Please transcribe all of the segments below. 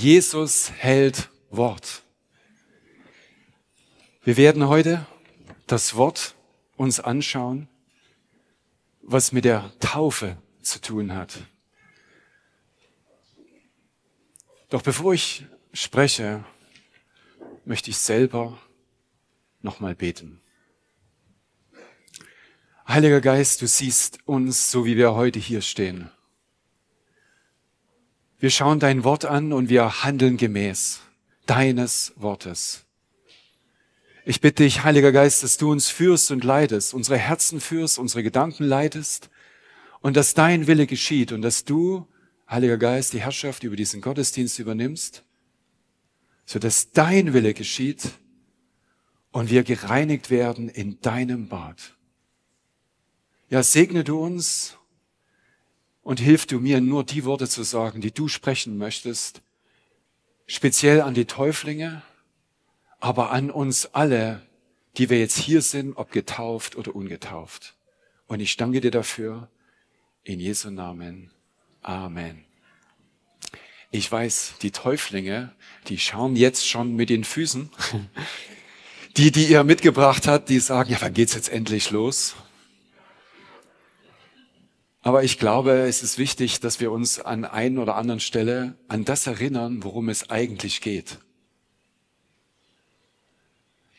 Jesus hält Wort. Wir werden heute das Wort uns anschauen, was mit der Taufe zu tun hat. Doch bevor ich spreche, möchte ich selber nochmal beten. Heiliger Geist, du siehst uns, so wie wir heute hier stehen. Wir schauen dein Wort an und wir handeln gemäß deines Wortes. Ich bitte dich, Heiliger Geist, dass du uns führst und leitest, unsere Herzen führst, unsere Gedanken leitest und dass dein Wille geschieht und dass du, Heiliger Geist, die Herrschaft über diesen Gottesdienst übernimmst, so dass dein Wille geschieht und wir gereinigt werden in deinem Bad. Ja, segne du uns und hilf du mir, nur die Worte zu sagen, die du sprechen möchtest, speziell an die Täuflinge, aber an uns alle, die wir jetzt hier sind, ob getauft oder ungetauft. Und ich danke dir dafür. In Jesu Namen. Amen. Ich weiß, die Täuflinge, die schauen jetzt schon mit den Füßen. Die, die ihr mitgebracht hat, die sagen, ja, wann geht's jetzt endlich los? Aber ich glaube, es ist wichtig, dass wir uns an einen oder anderen Stelle an das erinnern, worum es eigentlich geht.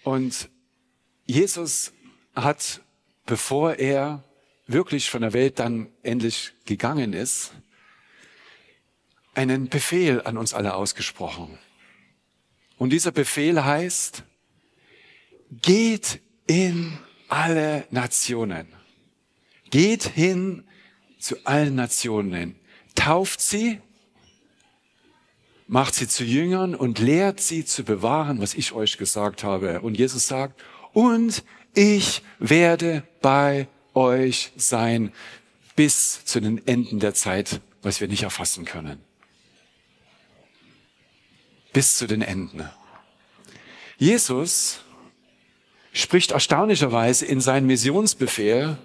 Und Jesus hat, bevor er wirklich von der Welt dann endlich gegangen ist, einen Befehl an uns alle ausgesprochen. Und dieser Befehl heißt, geht in alle Nationen. Geht hin zu allen Nationen. Tauft sie macht sie zu Jüngern und lehrt sie zu bewahren, was ich euch gesagt habe. Und Jesus sagt, und ich werde bei euch sein bis zu den Enden der Zeit, was wir nicht erfassen können. Bis zu den Enden. Jesus spricht erstaunlicherweise in seinem Missionsbefehl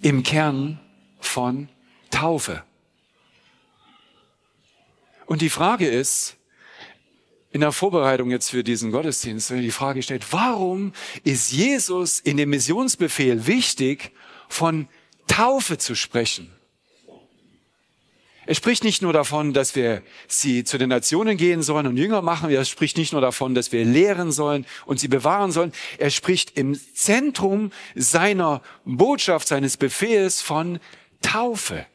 im Kern von Taufe. Und die Frage ist, in der Vorbereitung jetzt für diesen Gottesdienst, die Frage stellt, warum ist Jesus in dem Missionsbefehl wichtig, von Taufe zu sprechen? Er spricht nicht nur davon, dass wir sie zu den Nationen gehen sollen und Jünger machen. Er spricht nicht nur davon, dass wir lehren sollen und sie bewahren sollen. Er spricht im Zentrum seiner Botschaft, seines Befehls von Taufe.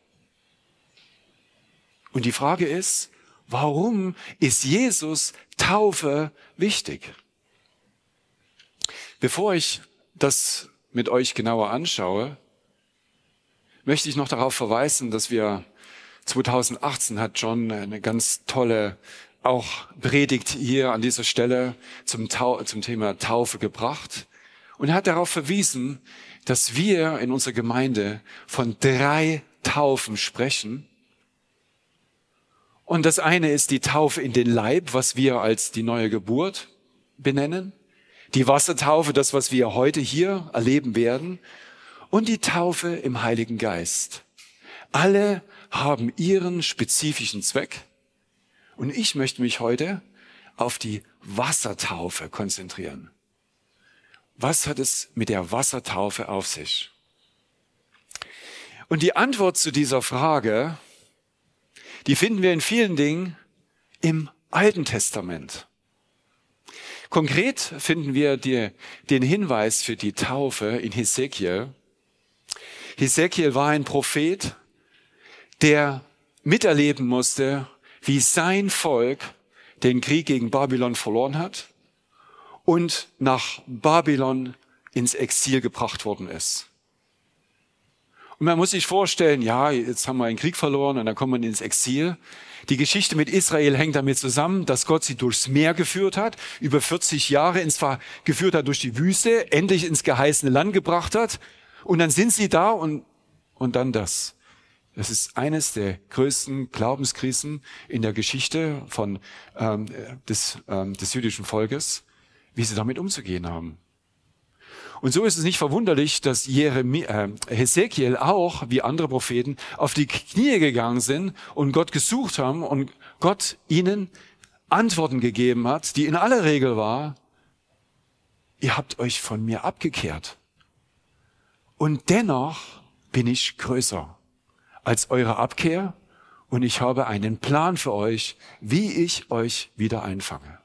Und die Frage ist, Warum ist Jesus Taufe wichtig? Bevor ich das mit euch genauer anschaue, möchte ich noch darauf verweisen, dass wir 2018 hat John eine ganz tolle auch Predigt hier an dieser Stelle zum, Tau zum Thema Taufe gebracht und hat darauf verwiesen, dass wir in unserer Gemeinde von drei Taufen sprechen und das eine ist die Taufe in den Leib, was wir als die neue Geburt benennen. Die Wassertaufe, das, was wir heute hier erleben werden. Und die Taufe im Heiligen Geist. Alle haben ihren spezifischen Zweck. Und ich möchte mich heute auf die Wassertaufe konzentrieren. Was hat es mit der Wassertaufe auf sich? Und die Antwort zu dieser Frage die finden wir in vielen Dingen im Alten Testament. Konkret finden wir die, den Hinweis für die Taufe in Hesekiel. Hesekiel war ein Prophet, der miterleben musste, wie sein Volk den Krieg gegen Babylon verloren hat und nach Babylon ins Exil gebracht worden ist. Und man muss sich vorstellen, ja, jetzt haben wir einen Krieg verloren und dann kommt man ins Exil. Die Geschichte mit Israel hängt damit zusammen, dass Gott sie durchs Meer geführt hat, über 40 Jahre ins zwar geführt hat durch die Wüste, endlich ins geheißene Land gebracht hat. Und dann sind sie da und, und dann das. Das ist eines der größten Glaubenskrisen in der Geschichte von, ähm, des, ähm, des jüdischen Volkes, wie sie damit umzugehen haben. Und so ist es nicht verwunderlich, dass Jeremie, äh, Hesekiel auch, wie andere Propheten, auf die Knie gegangen sind und Gott gesucht haben und Gott ihnen Antworten gegeben hat, die in aller Regel war, ihr habt euch von mir abgekehrt. Und dennoch bin ich größer als eure Abkehr und ich habe einen Plan für euch, wie ich euch wieder einfange.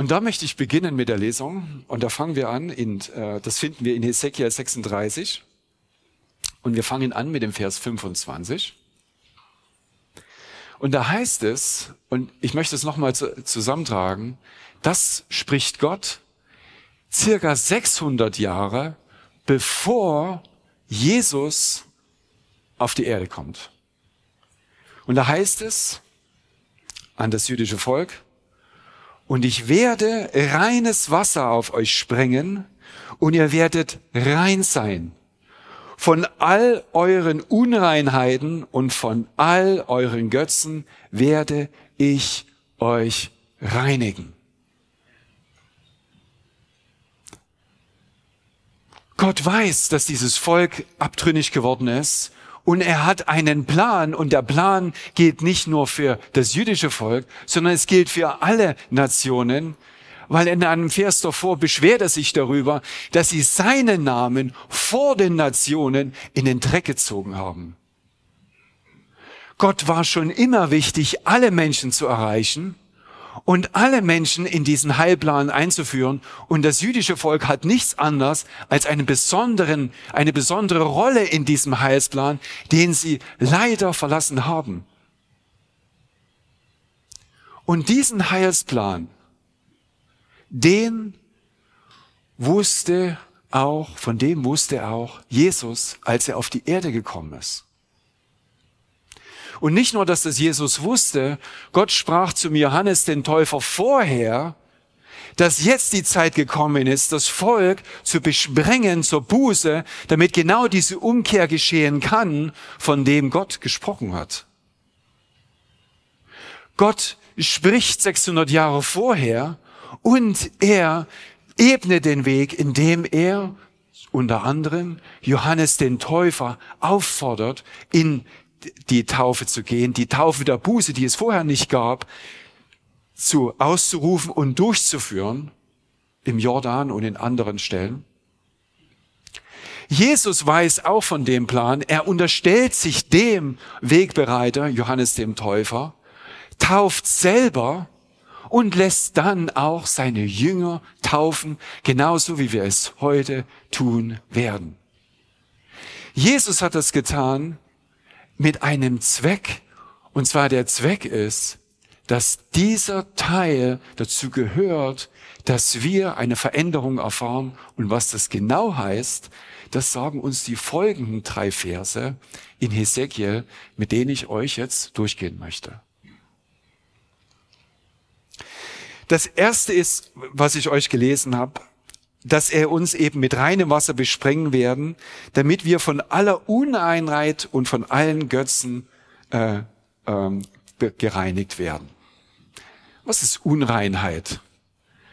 Und da möchte ich beginnen mit der Lesung und da fangen wir an, in, äh, das finden wir in Hesekiel 36 und wir fangen an mit dem Vers 25. Und da heißt es, und ich möchte es nochmal zusammentragen, das spricht Gott circa 600 Jahre bevor Jesus auf die Erde kommt. Und da heißt es an das jüdische Volk, und ich werde reines Wasser auf euch sprengen und ihr werdet rein sein von all euren Unreinheiten und von all euren Götzen werde ich euch reinigen. Gott weiß, dass dieses Volk abtrünnig geworden ist und er hat einen Plan. Und der Plan gilt nicht nur für das jüdische Volk, sondern es gilt für alle Nationen, weil in einem Vers davor beschwert er sich darüber, dass sie seinen Namen vor den Nationen in den Dreck gezogen haben. Gott war schon immer wichtig, alle Menschen zu erreichen und alle Menschen in diesen Heilplan einzuführen. Und das jüdische Volk hat nichts anderes als einen besonderen, eine besondere Rolle in diesem Heilsplan, den sie leider verlassen haben. Und diesen Heilsplan, den wusste auch, von dem wusste auch Jesus, als er auf die Erde gekommen ist. Und nicht nur, dass das Jesus wusste, Gott sprach zum Johannes den Täufer vorher, dass jetzt die Zeit gekommen ist, das Volk zu besprengen zur Buße, damit genau diese Umkehr geschehen kann, von dem Gott gesprochen hat. Gott spricht 600 Jahre vorher und er ebnet den Weg, indem er unter anderem Johannes den Täufer auffordert, in die Taufe zu gehen, die Taufe der Buße, die es vorher nicht gab, zu auszurufen und durchzuführen im Jordan und in anderen Stellen. Jesus weiß auch von dem Plan. Er unterstellt sich dem Wegbereiter, Johannes dem Täufer, tauft selber und lässt dann auch seine Jünger taufen, genauso wie wir es heute tun werden. Jesus hat das getan mit einem Zweck, und zwar der Zweck ist, dass dieser Teil dazu gehört, dass wir eine Veränderung erfahren. Und was das genau heißt, das sagen uns die folgenden drei Verse in Hesekiel, mit denen ich euch jetzt durchgehen möchte. Das erste ist, was ich euch gelesen habe, dass er uns eben mit reinem Wasser besprengen werden, damit wir von aller Uneinheit und von allen Götzen äh, ähm, gereinigt werden. Was ist Unreinheit?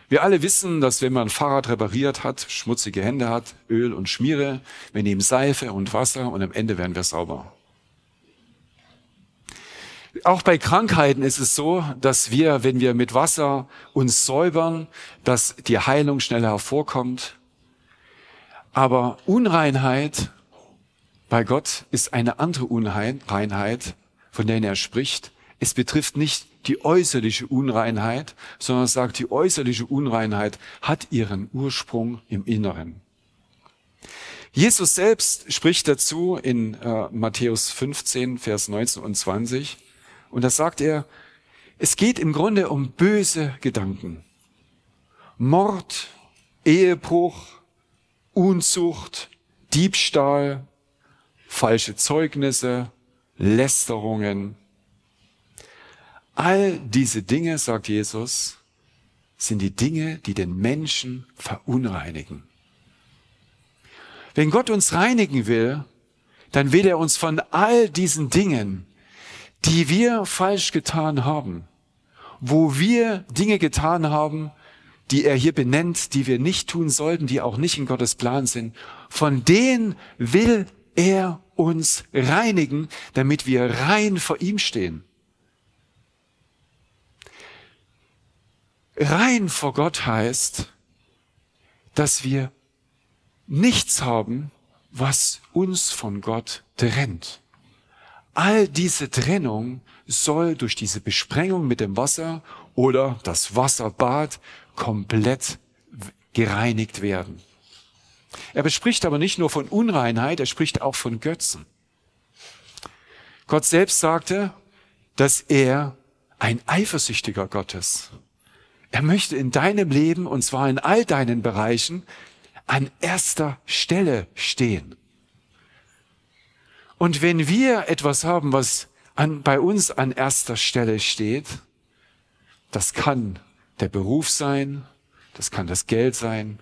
Wir alle wissen, dass wenn man Fahrrad repariert hat, schmutzige Hände hat, Öl und Schmiere, wir nehmen Seife und Wasser und am Ende werden wir sauber. Auch bei Krankheiten ist es so, dass wir, wenn wir mit Wasser uns säubern, dass die Heilung schneller hervorkommt. Aber Unreinheit bei Gott ist eine andere Unreinheit, von der er spricht. Es betrifft nicht die äußerliche Unreinheit, sondern sagt, die äußerliche Unreinheit hat ihren Ursprung im Inneren. Jesus selbst spricht dazu in äh, Matthäus 15, Vers 19 und 20. Und da sagt er, es geht im Grunde um böse Gedanken. Mord, Ehebruch, Unzucht, Diebstahl, falsche Zeugnisse, Lästerungen. All diese Dinge, sagt Jesus, sind die Dinge, die den Menschen verunreinigen. Wenn Gott uns reinigen will, dann will er uns von all diesen Dingen die wir falsch getan haben, wo wir Dinge getan haben, die er hier benennt, die wir nicht tun sollten, die auch nicht in Gottes Plan sind, von denen will er uns reinigen, damit wir rein vor ihm stehen. Rein vor Gott heißt, dass wir nichts haben, was uns von Gott trennt. All diese Trennung soll durch diese Besprengung mit dem Wasser oder das Wasserbad komplett gereinigt werden. Er bespricht aber nicht nur von Unreinheit, er spricht auch von Götzen. Gott selbst sagte, dass er ein eifersüchtiger Gott ist. Er möchte in deinem Leben, und zwar in all deinen Bereichen, an erster Stelle stehen. Und wenn wir etwas haben, was an, bei uns an erster Stelle steht, das kann der Beruf sein, das kann das Geld sein.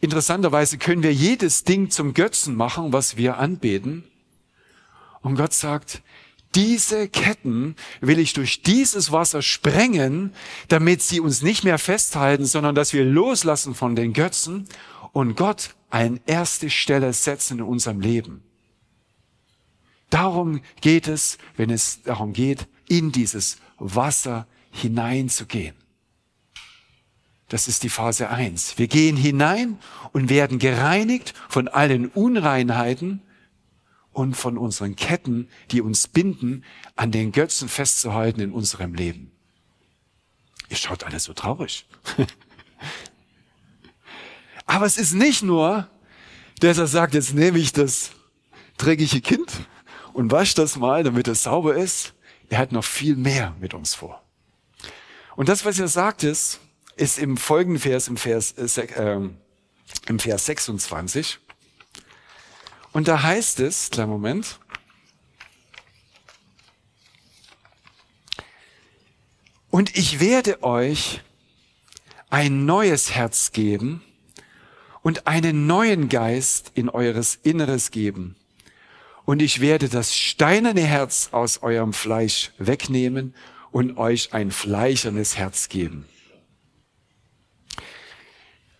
Interessanterweise können wir jedes Ding zum Götzen machen, was wir anbeten. Und Gott sagt, diese Ketten will ich durch dieses Wasser sprengen, damit sie uns nicht mehr festhalten, sondern dass wir loslassen von den Götzen und Gott an erste Stelle setzen in unserem Leben. Darum geht es, wenn es darum geht, in dieses Wasser hineinzugehen. Das ist die Phase eins. Wir gehen hinein und werden gereinigt von allen Unreinheiten und von unseren Ketten, die uns binden, an den Götzen festzuhalten in unserem Leben. Ihr schaut alle so traurig. Aber es ist nicht nur, dass er sagt, jetzt nehme ich das dreckige Kind und wasch das mal, damit es sauber ist. Er hat noch viel mehr mit uns vor. Und das, was er sagt, ist, ist im folgenden Vers, im Vers, äh, im Vers 26. Und da heißt es, kleinen Moment, und ich werde euch ein neues Herz geben und einen neuen Geist in eures Inneres geben und ich werde das steinerne Herz aus eurem Fleisch wegnehmen und euch ein fleischernes Herz geben.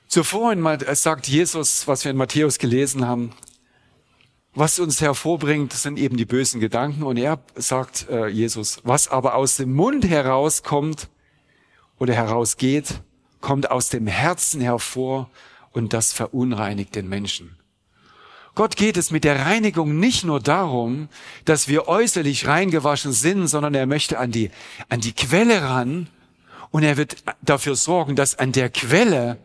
Zuvor sagt Jesus, was wir in Matthäus gelesen haben, was uns hervorbringt, sind eben die bösen Gedanken. Und er sagt, äh, Jesus, was aber aus dem Mund herauskommt oder herausgeht, kommt aus dem Herzen hervor und das verunreinigt den Menschen. Gott geht es mit der Reinigung nicht nur darum, dass wir äußerlich reingewaschen sind, sondern er möchte an die, an die Quelle ran und er wird dafür sorgen, dass an der Quelle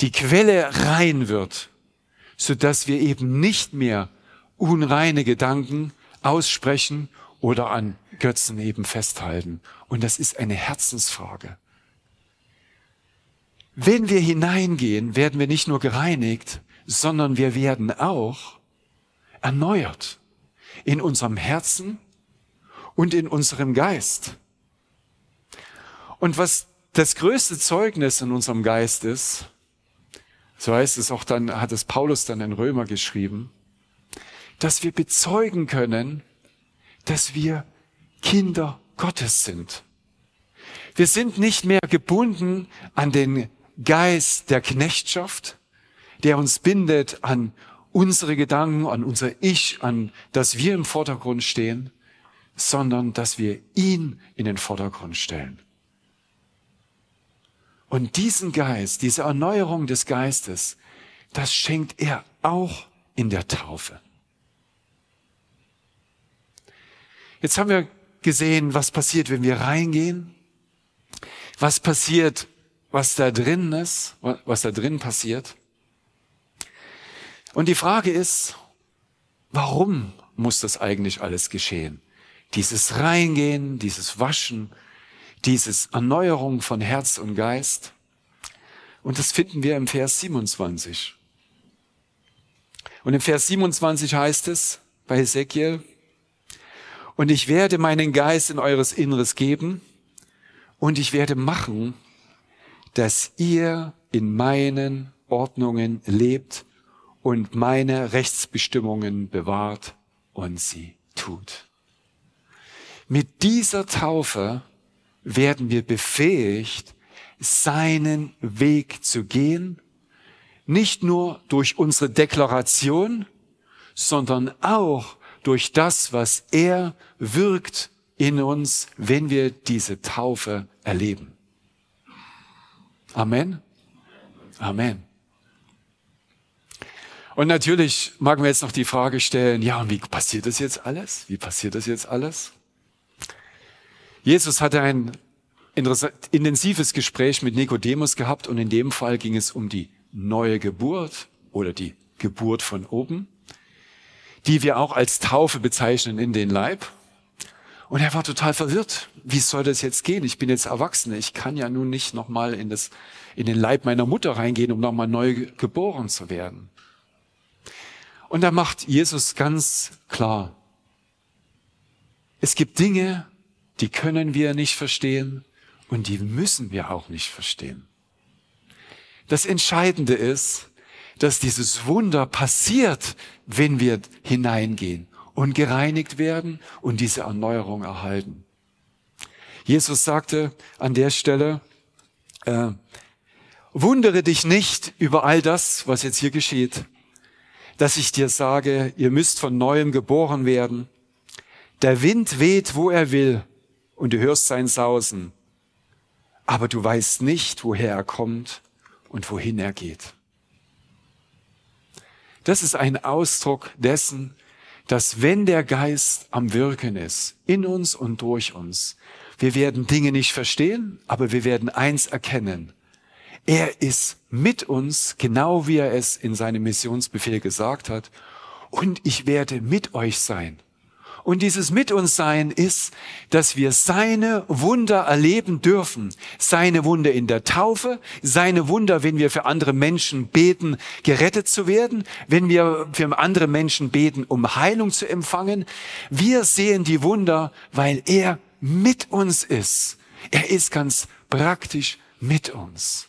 die Quelle rein wird, so dass wir eben nicht mehr unreine Gedanken aussprechen oder an Götzen eben festhalten. Und das ist eine Herzensfrage. Wenn wir hineingehen, werden wir nicht nur gereinigt, sondern wir werden auch erneuert in unserem Herzen und in unserem Geist. Und was das größte Zeugnis in unserem Geist ist, so heißt es auch dann, hat es Paulus dann in Römer geschrieben, dass wir bezeugen können, dass wir Kinder Gottes sind. Wir sind nicht mehr gebunden an den Geist der Knechtschaft, der uns bindet an unsere Gedanken, an unser Ich, an dass wir im Vordergrund stehen, sondern dass wir ihn in den Vordergrund stellen. Und diesen Geist, diese Erneuerung des Geistes, das schenkt er auch in der Taufe. Jetzt haben wir gesehen, was passiert, wenn wir reingehen, was passiert, was da drin ist, was da drin passiert. Und die Frage ist, warum muss das eigentlich alles geschehen? Dieses Reingehen, dieses Waschen, dieses Erneuerung von Herz und Geist. Und das finden wir im Vers 27. Und im Vers 27 heißt es bei Ezekiel, und ich werde meinen Geist in eures Inneres geben und ich werde machen, dass ihr in meinen Ordnungen lebt und meine Rechtsbestimmungen bewahrt und sie tut. Mit dieser Taufe werden wir befähigt, seinen Weg zu gehen, nicht nur durch unsere Deklaration, sondern auch durch das, was er wirkt in uns, wenn wir diese Taufe erleben. Amen. Amen. Und natürlich mag man jetzt noch die Frage stellen, ja, und wie passiert das jetzt alles? Wie passiert das jetzt alles? Jesus hatte ein intensives Gespräch mit Nikodemus gehabt und in dem Fall ging es um die neue Geburt oder die Geburt von oben, die wir auch als Taufe bezeichnen in den Leib. Und er war total verwirrt. Wie soll das jetzt gehen? Ich bin jetzt Erwachsene. Ich kann ja nun nicht nochmal in, in den Leib meiner Mutter reingehen, um nochmal neu geboren zu werden. Und da macht Jesus ganz klar, es gibt Dinge, die können wir nicht verstehen und die müssen wir auch nicht verstehen. Das Entscheidende ist, dass dieses Wunder passiert, wenn wir hineingehen und gereinigt werden und diese Erneuerung erhalten. Jesus sagte an der Stelle, äh, wundere dich nicht über all das, was jetzt hier geschieht, dass ich dir sage, ihr müsst von neuem geboren werden. Der Wind weht, wo er will, und du hörst sein Sausen, aber du weißt nicht, woher er kommt und wohin er geht. Das ist ein Ausdruck dessen, dass wenn der Geist am Wirken ist, in uns und durch uns, wir werden Dinge nicht verstehen, aber wir werden eins erkennen. Er ist mit uns, genau wie er es in seinem Missionsbefehl gesagt hat, und ich werde mit euch sein. Und dieses Mit uns sein ist, dass wir seine Wunder erleben dürfen. Seine Wunder in der Taufe, seine Wunder, wenn wir für andere Menschen beten, gerettet zu werden, wenn wir für andere Menschen beten, um Heilung zu empfangen. Wir sehen die Wunder, weil er mit uns ist. Er ist ganz praktisch mit uns.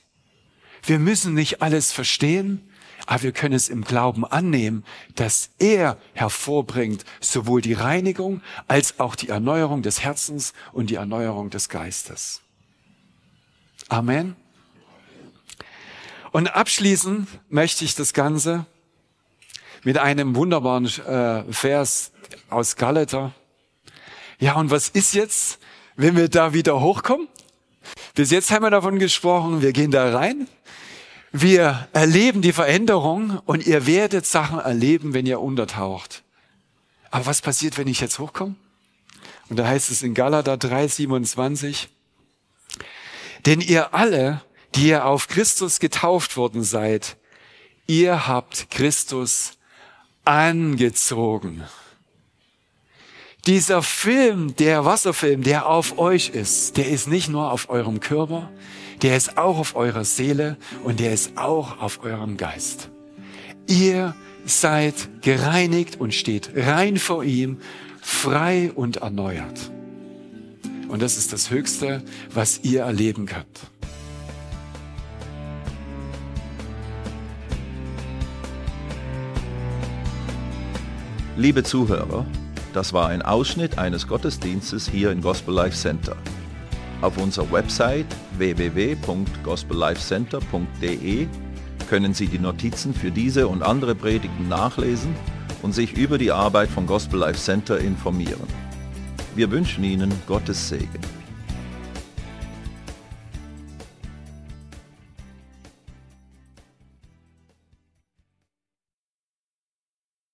Wir müssen nicht alles verstehen, aber wir können es im Glauben annehmen, dass er hervorbringt sowohl die Reinigung als auch die Erneuerung des Herzens und die Erneuerung des Geistes. Amen. Und abschließen möchte ich das Ganze mit einem wunderbaren äh, Vers aus Galater. Ja, und was ist jetzt, wenn wir da wieder hochkommen? Bis jetzt haben wir davon gesprochen, wir gehen da rein, wir erleben die Veränderung und ihr werdet Sachen erleben, wenn ihr untertaucht. Aber was passiert, wenn ich jetzt hochkomme? Und da heißt es in Galater 3, 27, denn ihr alle, die ihr auf Christus getauft worden seid, ihr habt Christus angezogen. Dieser Film, der Wasserfilm, der auf euch ist, der ist nicht nur auf eurem Körper, der ist auch auf eurer Seele und der ist auch auf eurem Geist. Ihr seid gereinigt und steht rein vor ihm, frei und erneuert. Und das ist das Höchste, was ihr erleben könnt. Liebe Zuhörer, das war ein Ausschnitt eines Gottesdienstes hier im Gospel Life Center. Auf unserer Website www.gospellifecenter.de können Sie die Notizen für diese und andere Predigten nachlesen und sich über die Arbeit vom Gospel Life Center informieren. Wir wünschen Ihnen Gottes Segen.